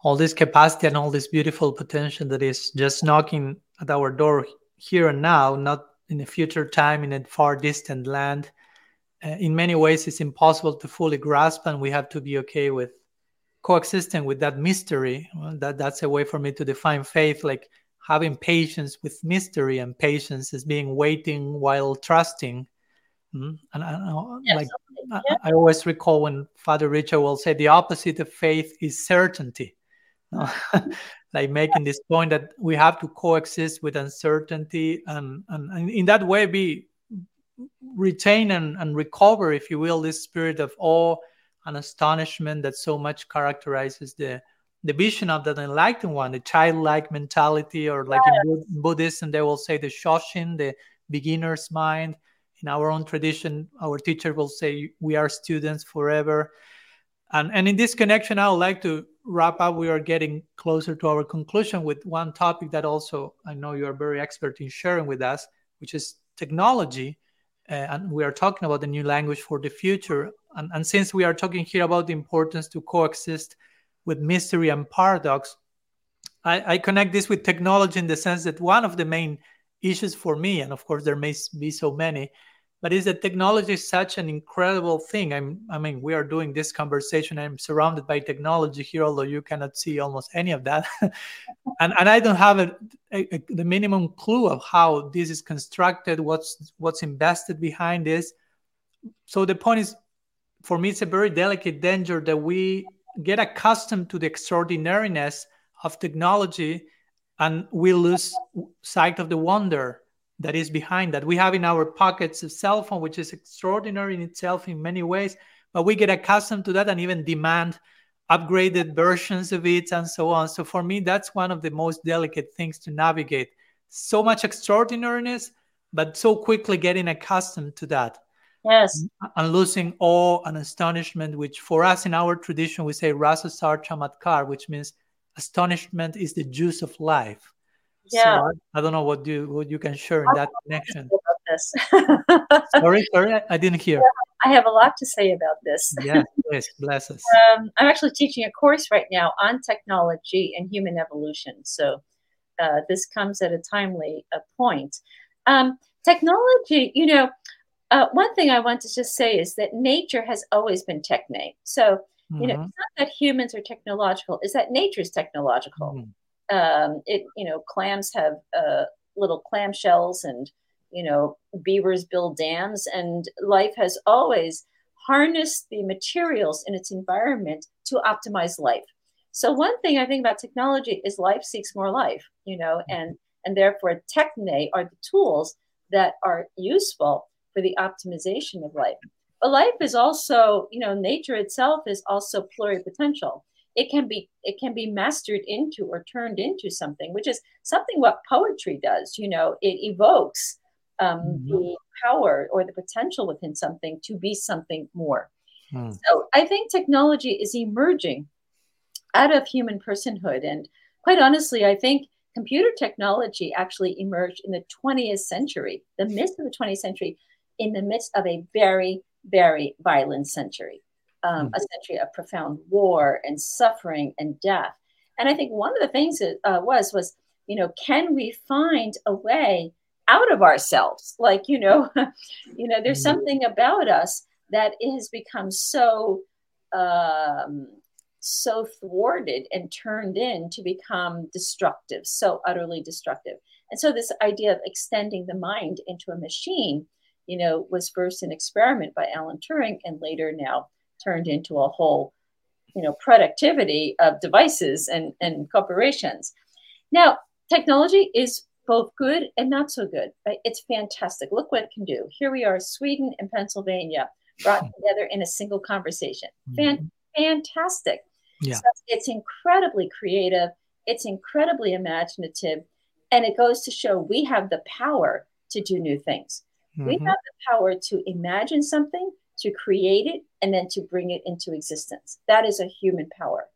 all this capacity and all this beautiful potential that is just knocking at our door here and now not in a future time in a far distant land uh, in many ways it's impossible to fully grasp and we have to be okay with coexisting with that mystery. Well, that that's a way for me to define faith, like having patience with mystery, and patience is being waiting while trusting. Mm-hmm. And I, yes. like yeah. I, I, always recall when Father Richard will say the opposite of faith is certainty. like making this point that we have to coexist with uncertainty and, and, and in that way be retain and, and recover, if you will, this spirit of awe and astonishment that so much characterizes the the vision of the enlightened one, the childlike mentality, or like yes. in Buddhism, they will say the shoshin, the beginner's mind. In our own tradition, our teacher will say we are students forever. And, and in this connection, I would like to wrap up. We are getting closer to our conclusion with one topic that also I know you are very expert in sharing with us, which is technology uh, and we are talking about the new language for the future. And, and since we are talking here about the importance to coexist with mystery and paradox, I, I connect this with technology in the sense that one of the main issues for me, and of course there may be so many, but is that technology is such an incredible thing. I'm, I mean, we are doing this conversation. I'm surrounded by technology here, although you cannot see almost any of that, and and I don't have a, a, a, the minimum clue of how this is constructed, what's what's invested behind this. So the point is, for me, it's a very delicate danger that we get accustomed to the extraordinariness of technology, and we lose sight of the wonder that is behind that. We have in our pockets a cell phone, which is extraordinary in itself in many ways, but we get accustomed to that and even demand upgraded versions of it and so on. So for me, that's one of the most delicate things to navigate. So much extraordinariness, but so quickly getting accustomed to that. Yes. And losing awe and astonishment, which for us in our tradition, we say rasa sar chamatkar, which means astonishment is the juice of life. Yeah. So I, I, don't know what you what you can share in that connection. sorry, sorry, I, I didn't hear. Yeah, I have a lot to say about this. yeah, please, bless us. Um, I'm actually teaching a course right now on technology and human evolution. So uh, this comes at a timely uh, point. Um, technology, you know, uh, one thing I want to just say is that nature has always been techne. So, you know, mm-hmm. it's not that humans are technological, it's that nature is technological. Mm-hmm um, it you know clams have uh, little clam shells and you know beavers build dams and life has always harnessed the materials in its environment to optimize life so one thing i think about technology is life seeks more life you know and and therefore techne are the tools that are useful for the optimization of life but life is also you know nature itself is also pluripotential it can be it can be mastered into or turned into something which is something what poetry does you know it evokes um, mm-hmm. the power or the potential within something to be something more mm. so i think technology is emerging out of human personhood and quite honestly i think computer technology actually emerged in the 20th century the midst of the 20th century in the midst of a very very violent century um, mm. a century of profound war and suffering and death. And I think one of the things that uh, was was you know can we find a way out of ourselves? Like you know, you know, there's mm. something about us that has become so um, so thwarted and turned in to become destructive, so utterly destructive. And so this idea of extending the mind into a machine, you know, was first an experiment by Alan Turing and later now turned into a whole you know productivity of devices and, and corporations. Now technology is both good and not so good right? it's fantastic. Look what it can do. Here we are sweden and pennsylvania brought together in a single conversation. Fan- mm-hmm. fantastic. Yeah. So it's incredibly creative it's incredibly imaginative and it goes to show we have the power to do new things mm-hmm. we have the power to imagine something to create it and then to bring it into existence. That is a human power,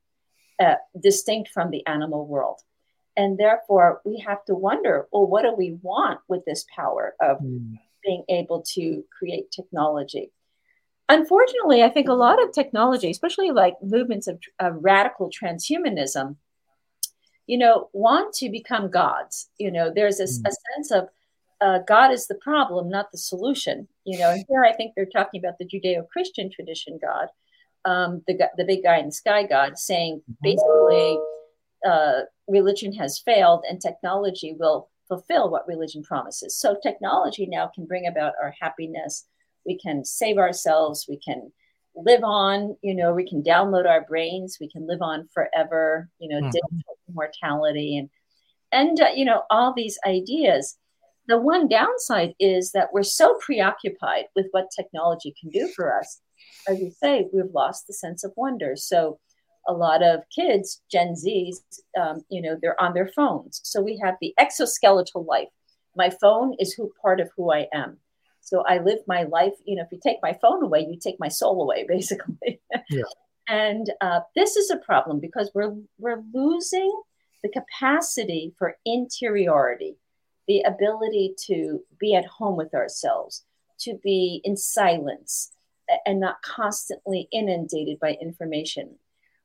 uh, distinct from the animal world. And therefore, we have to wonder well, what do we want with this power of mm. being able to create technology? Unfortunately, I think a lot of technology, especially like movements of, of radical transhumanism, you know, want to become gods. You know, there's a, mm. a sense of uh, God is the problem, not the solution. You know, and here I think they're talking about the Judeo-Christian tradition God, um, the the big guy in the sky god, saying mm-hmm. basically uh, religion has failed and technology will fulfill what religion promises. So technology now can bring about our happiness. We can save ourselves. We can live on. You know, we can download our brains. We can live on forever. You know, mm-hmm. digital immortality and and uh, you know all these ideas. The one downside is that we're so preoccupied with what technology can do for us. As you say, we've lost the sense of wonder. So a lot of kids, Gen Zs, um, you know, they're on their phones. So we have the exoskeletal life. My phone is who part of who I am. So I live my life. You know, if you take my phone away, you take my soul away, basically. Yeah. and uh, this is a problem because we're we're losing the capacity for interiority, the ability to be at home with ourselves, to be in silence, and not constantly inundated by information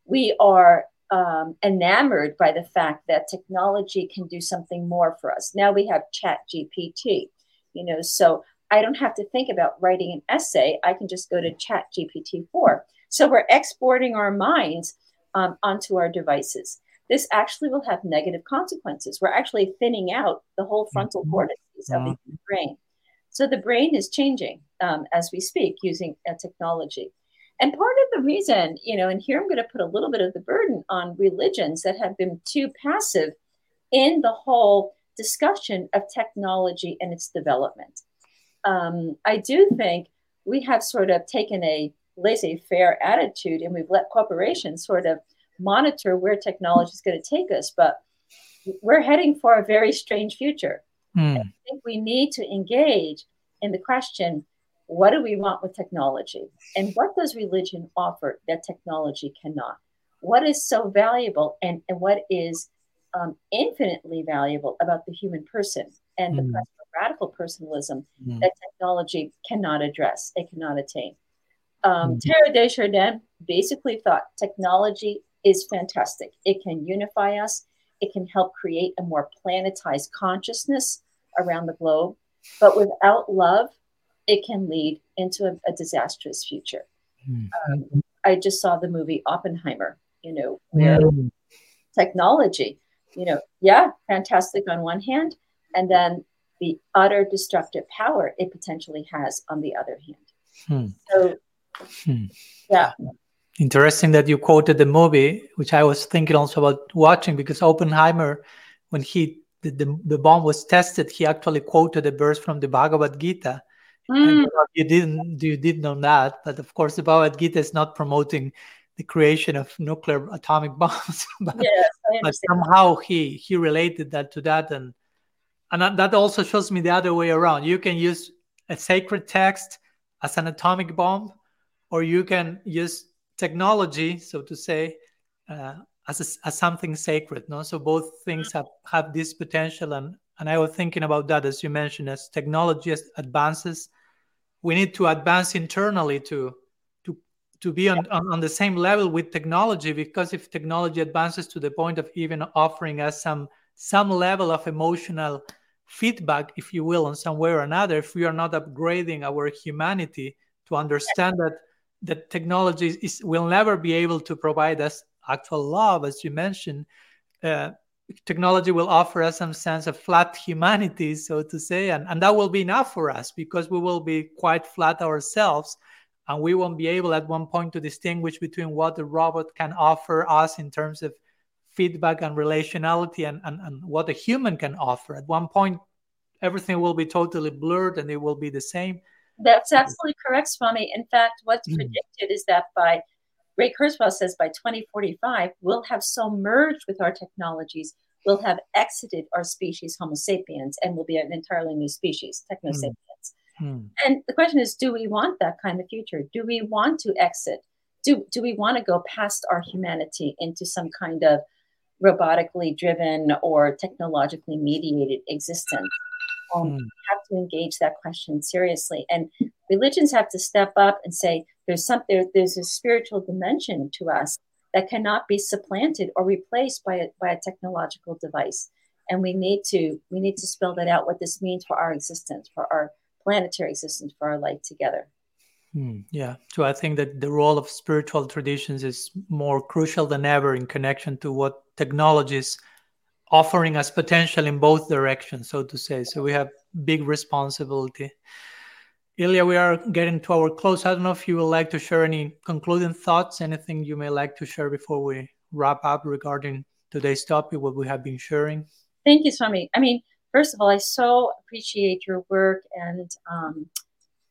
we are um, enamored by the fact that technology can do something more for us. Now we have Chat GPT, you know, so I don't have to think about writing an essay. I can just go to Chat GPT 4. So we're exporting our minds um, onto our devices. This actually will have negative consequences. We're actually thinning out the whole frontal mm-hmm. cortex of the mm-hmm. brain. So the brain is changing um, as we speak using uh, technology. And part of the reason, you know, and here I'm going to put a little bit of the burden on religions that have been too passive in the whole discussion of technology and its development. Um, I do think we have sort of taken a laissez faire attitude and we've let corporations sort of monitor where technology is going to take us. But we're heading for a very strange future. Mm. I think we need to engage in the question what do we want with technology? And what does religion offer that technology cannot? What is so valuable and, and what is um, infinitely valuable about the human person and mm. the quest for radical personalism mm. that technology cannot address, it cannot attain? Um, mm. Teilhard de Chardin basically thought technology is fantastic. It can unify us, it can help create a more planetized consciousness around the globe. But without love, it can lead into a, a disastrous future. Mm. Um, I just saw the movie Oppenheimer, you know, where technology, you know, yeah, fantastic on one hand, and then the utter destructive power it potentially has on the other hand. Hmm. So, hmm. yeah. Interesting that you quoted the movie, which I was thinking also about watching because Oppenheimer, when he the, the, the bomb was tested, he actually quoted a verse from the Bhagavad Gita Mm. You didn't you did know that, but of course the Bhagavad Gita is not promoting the creation of nuclear atomic bombs. but, yes, but somehow he he related that to that, and and that also shows me the other way around. You can use a sacred text as an atomic bomb, or you can use technology, so to say, uh, as a, as something sacred. No, so both things have have this potential, and and I was thinking about that as you mentioned, as technology advances, we need to advance internally to to to be on, on, on the same level with technology because if technology advances to the point of even offering us some some level of emotional feedback if you will in some way or another if we are not upgrading our humanity to understand that that technology is will never be able to provide us actual love as you mentioned uh, technology will offer us some sense of flat humanity, so to say, and, and that will be enough for us because we will be quite flat ourselves and we won't be able at one point to distinguish between what the robot can offer us in terms of feedback and relationality and, and, and what a human can offer. At one point, everything will be totally blurred and it will be the same. That's absolutely correct, Swami. In fact, what's mm. predicted is that by Ray Kurzweil says by 2045, we'll have so merged with our technologies, we'll have exited our species, Homo sapiens, and we'll be an entirely new species, Techno sapiens. Mm. And the question is do we want that kind of future? Do we want to exit? Do, do we want to go past our humanity into some kind of robotically driven or technologically mediated existence? Um, mm. have to engage that question seriously. And religions have to step up and say, there's some there, there's a spiritual dimension to us that cannot be supplanted or replaced by a, by a technological device and we need to we need to spell that out what this means for our existence for our planetary existence for our life together Mm, yeah. So I think that the role of spiritual traditions is more crucial than ever in connection to what technologies offering us potential in both directions, so to say. So we have big responsibility. Ilia, we are getting to our close. I don't know if you would like to share any concluding thoughts, anything you may like to share before we wrap up regarding today's topic, what we have been sharing. Thank you, Swami. I mean, first of all, I so appreciate your work and um,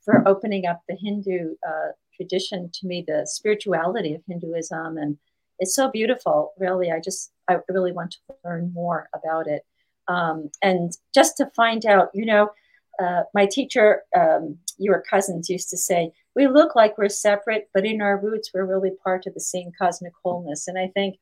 for opening up the Hindu uh, tradition to me, the spirituality of Hinduism, and it's so beautiful. Really, I just I really want to learn more about it, um, and just to find out, you know. Uh, my teacher, um, Ewert Cousins, used to say, We look like we're separate, but in our roots, we're really part of the same cosmic wholeness. And I think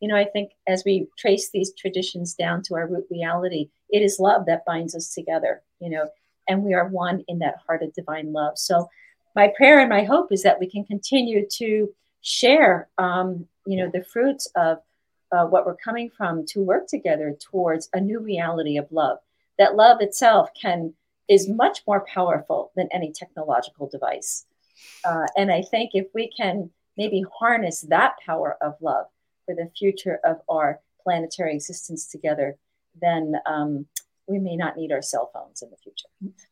you know, I think as we trace these traditions down to our root reality, it is love that binds us together, you know, and we are one in that heart of divine love. So, my prayer and my hope is that we can continue to share, um, you know, the fruits of uh, what we're coming from to work together towards a new reality of love. That love itself can is much more powerful than any technological device. Uh, and I think if we can maybe harness that power of love for the future of our planetary existence together, then um, we may not need our cell phones in the future.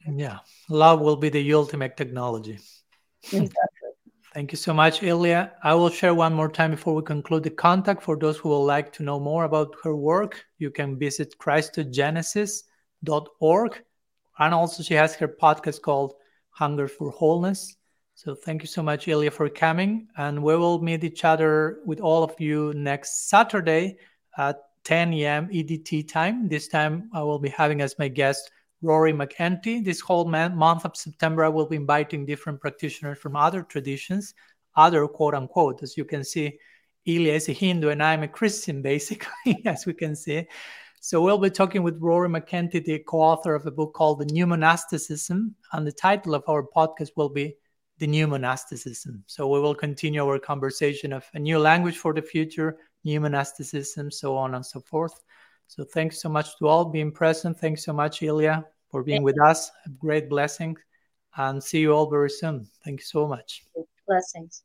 Yeah, love will be the ultimate technology. Thank you so much, Ilia. I will share one more time before we conclude the contact. For those who would like to know more about her work, you can visit christogenesis.org. And also, she has her podcast called Hunger for Wholeness. So thank you so much, Ilia, for coming. And we will meet each other with all of you next Saturday at 10 a.m. EDT time. This time I will be having as my guest Rory McEntee. This whole month of September, I will be inviting different practitioners from other traditions, other quote unquote. As you can see, Ilia is a Hindu and I'm a Christian, basically, as we can see. So we'll be talking with Rory McEntee, the co-author of a book called The New Monasticism. And the title of our podcast will be the new monasticism. So we will continue our conversation of a new language for the future, new monasticism, so on and so forth. So thanks so much to all being present. Thanks so much, Ilia, for being Thank with you. us. A great blessing. And see you all very soon. Thank you so much. Blessings.